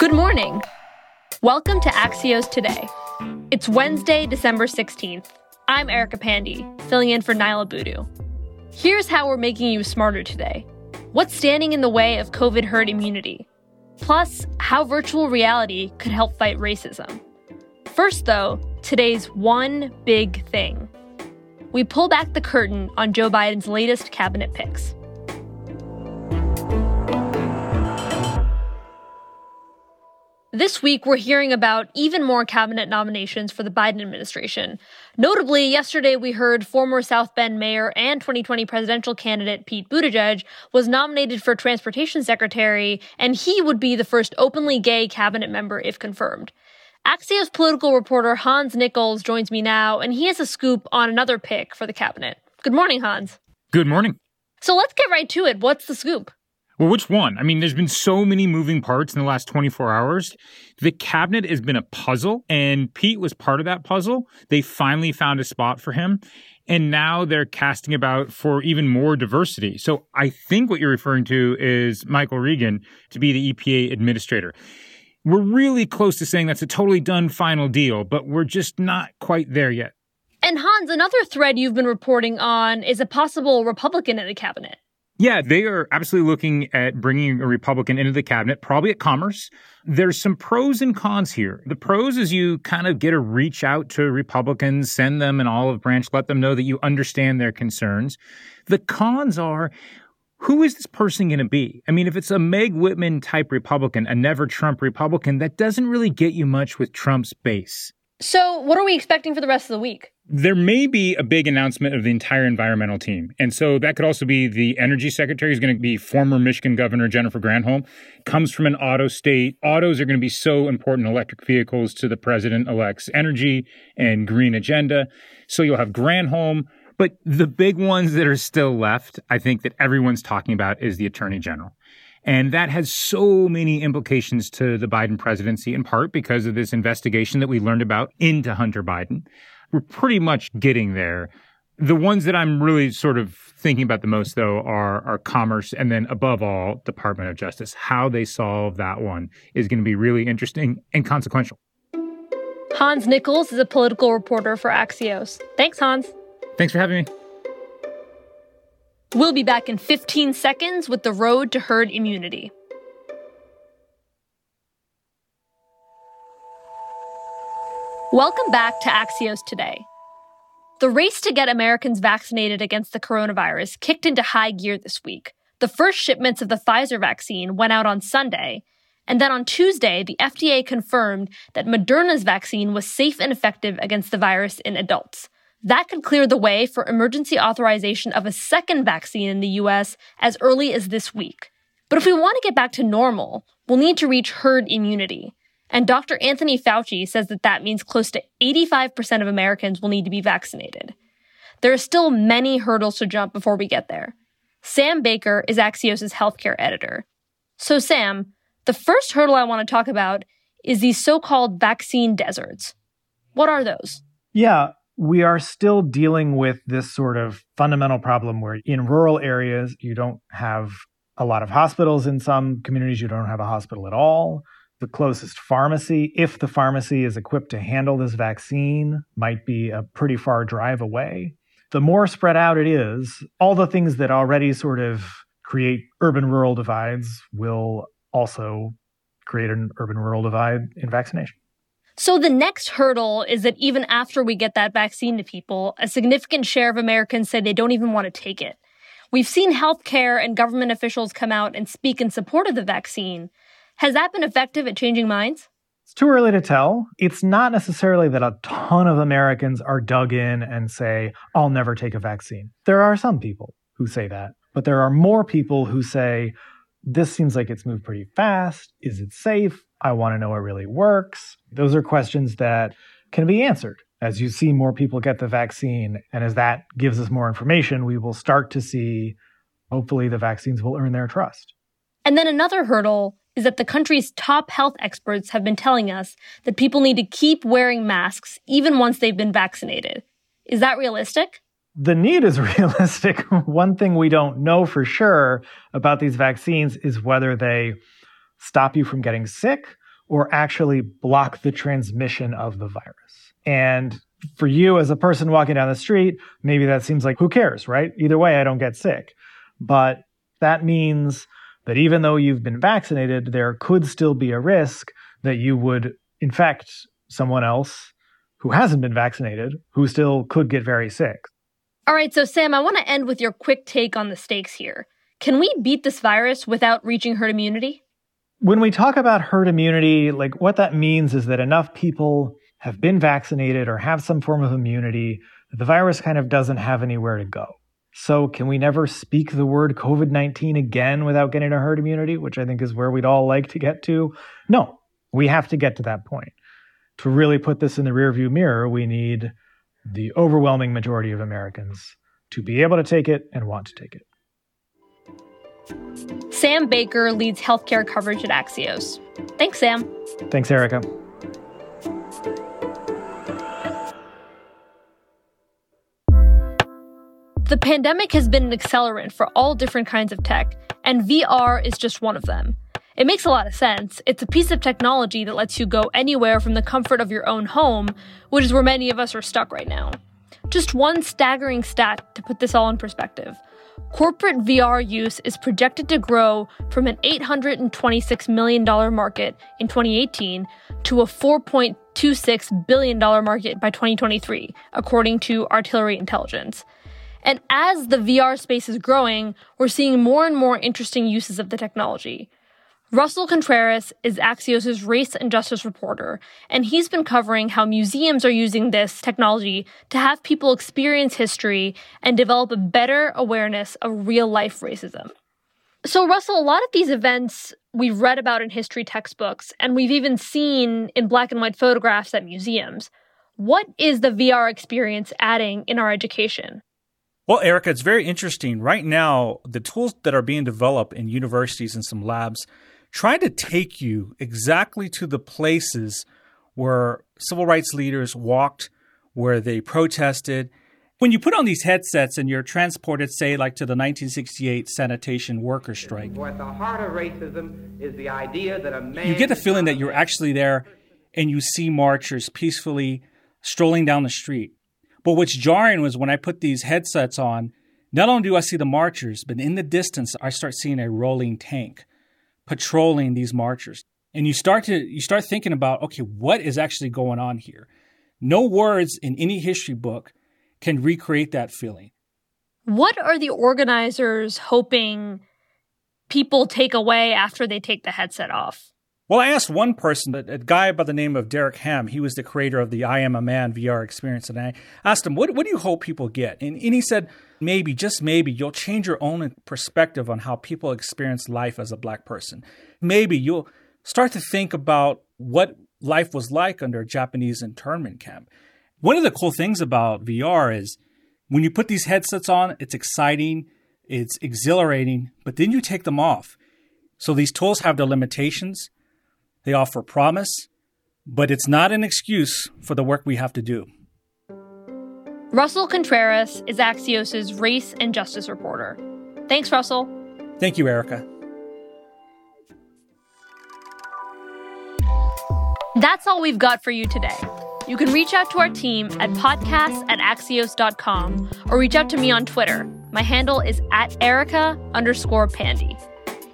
Good morning. Welcome to Axios Today. It's Wednesday, December 16th. I'm Erica Pandey, filling in for Niala Boodhoo. Here's how we're making you smarter today. What's standing in the way of COVID herd immunity? Plus, how virtual reality could help fight racism. First, though, today's one big thing. We pull back the curtain on Joe Biden's latest cabinet picks. This week, we're hearing about even more cabinet nominations for the Biden administration. Notably, yesterday we heard former South Bend mayor and 2020 presidential candidate Pete Buttigieg was nominated for transportation secretary, and he would be the first openly gay cabinet member if confirmed. Axios political reporter Hans Nichols joins me now, and he has a scoop on another pick for the cabinet. Good morning, Hans. Good morning. So let's get right to it. What's the scoop? Well, which one? I mean, there's been so many moving parts in the last 24 hours. The cabinet has been a puzzle, and Pete was part of that puzzle. They finally found a spot for him. And now they're casting about for even more diversity. So I think what you're referring to is Michael Regan to be the EPA administrator. We're really close to saying that's a totally done final deal, but we're just not quite there yet. And Hans, another thread you've been reporting on is a possible Republican in the cabinet. Yeah, they are absolutely looking at bringing a Republican into the cabinet, probably at Commerce. There's some pros and cons here. The pros is you kind of get to reach out to Republicans, send them an olive branch, let them know that you understand their concerns. The cons are who is this person going to be? I mean, if it's a Meg Whitman type Republican, a never Trump Republican, that doesn't really get you much with Trump's base. So, what are we expecting for the rest of the week? There may be a big announcement of the entire environmental team. And so that could also be the energy secretary is going to be former Michigan Governor Jennifer Granholm, comes from an auto state. Autos are going to be so important, electric vehicles, to the president elect's energy and green agenda. So you'll have Granholm. But the big ones that are still left, I think that everyone's talking about is the attorney general. And that has so many implications to the Biden presidency, in part because of this investigation that we learned about into Hunter Biden. We're pretty much getting there. The ones that I'm really sort of thinking about the most, though, are, are commerce and then, above all, Department of Justice. How they solve that one is going to be really interesting and consequential. Hans Nichols is a political reporter for Axios. Thanks, Hans. Thanks for having me. We'll be back in 15 seconds with the road to herd immunity. Welcome back to Axios Today. The race to get Americans vaccinated against the coronavirus kicked into high gear this week. The first shipments of the Pfizer vaccine went out on Sunday, and then on Tuesday, the FDA confirmed that Moderna's vaccine was safe and effective against the virus in adults. That could clear the way for emergency authorization of a second vaccine in the US as early as this week. But if we want to get back to normal, we'll need to reach herd immunity. And Dr. Anthony Fauci says that that means close to 85% of Americans will need to be vaccinated. There are still many hurdles to jump before we get there. Sam Baker is Axios' healthcare editor. So, Sam, the first hurdle I want to talk about is these so called vaccine deserts. What are those? Yeah, we are still dealing with this sort of fundamental problem where in rural areas, you don't have a lot of hospitals. In some communities, you don't have a hospital at all. The closest pharmacy, if the pharmacy is equipped to handle this vaccine, might be a pretty far drive away. The more spread out it is, all the things that already sort of create urban rural divides will also create an urban rural divide in vaccination. So the next hurdle is that even after we get that vaccine to people, a significant share of Americans say they don't even want to take it. We've seen healthcare and government officials come out and speak in support of the vaccine. Has that been effective at changing minds? It's too early to tell. It's not necessarily that a ton of Americans are dug in and say, I'll never take a vaccine. There are some people who say that, but there are more people who say, this seems like it's moved pretty fast. Is it safe? I want to know it really works. Those are questions that can be answered. As you see more people get the vaccine, and as that gives us more information, we will start to see, hopefully, the vaccines will earn their trust. And then another hurdle is that the country's top health experts have been telling us that people need to keep wearing masks even once they've been vaccinated. Is that realistic? The need is realistic. One thing we don't know for sure about these vaccines is whether they stop you from getting sick or actually block the transmission of the virus. And for you as a person walking down the street, maybe that seems like who cares, right? Either way, I don't get sick. But that means that even though you've been vaccinated, there could still be a risk that you would infect someone else who hasn't been vaccinated, who still could get very sick. All right, so Sam, I want to end with your quick take on the stakes here. Can we beat this virus without reaching herd immunity? When we talk about herd immunity, like what that means is that enough people have been vaccinated or have some form of immunity the virus kind of doesn't have anywhere to go. So, can we never speak the word COVID 19 again without getting a herd immunity, which I think is where we'd all like to get to? No, we have to get to that point. To really put this in the rearview mirror, we need the overwhelming majority of Americans to be able to take it and want to take it. Sam Baker leads healthcare coverage at Axios. Thanks, Sam. Thanks, Erica. The pandemic has been an accelerant for all different kinds of tech, and VR is just one of them. It makes a lot of sense. It's a piece of technology that lets you go anywhere from the comfort of your own home, which is where many of us are stuck right now. Just one staggering stat to put this all in perspective. Corporate VR use is projected to grow from an $826 million market in 2018 to a $4.26 billion market by 2023, according to Artillery Intelligence. And as the VR space is growing, we're seeing more and more interesting uses of the technology. Russell Contreras is Axios' race and justice reporter, and he's been covering how museums are using this technology to have people experience history and develop a better awareness of real life racism. So, Russell, a lot of these events we've read about in history textbooks, and we've even seen in black and white photographs at museums. What is the VR experience adding in our education? Well, Erica, it's very interesting. Right now, the tools that are being developed in universities and some labs try to take you exactly to the places where civil rights leaders walked, where they protested. When you put on these headsets and you're transported, say, like to the 1968 sanitation worker strike, at the heart of racism is the idea that a man you get the feeling that you're actually there and you see marchers peacefully strolling down the street. But what's jarring was when I put these headsets on, not only do I see the marchers, but in the distance, I start seeing a rolling tank patrolling these marchers. And you start to you start thinking about, okay, what is actually going on here? No words in any history book can recreate that feeling. What are the organizers hoping people take away after they take the headset off? Well, I asked one person, a guy by the name of Derek Ham. He was the creator of the I Am a Man VR experience. And I asked him, what, what do you hope people get? And, and he said, maybe, just maybe, you'll change your own perspective on how people experience life as a black person. Maybe you'll start to think about what life was like under a Japanese internment camp. One of the cool things about VR is when you put these headsets on, it's exciting, it's exhilarating, but then you take them off. So these tools have their limitations they offer promise, but it's not an excuse for the work we have to do. Russell Contreras is Axios' race and justice reporter. Thanks, Russell. Thank you, Erica. That's all we've got for you today. You can reach out to our team at podcasts at axios.com or reach out to me on Twitter. My handle is at Erica underscore Pandey.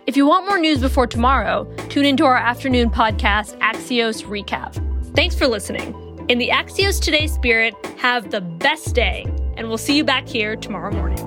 If you want more news before tomorrow, tune into our afternoon podcast, Axios Recap. Thanks for listening. In the Axios Today spirit, have the best day, and we'll see you back here tomorrow morning.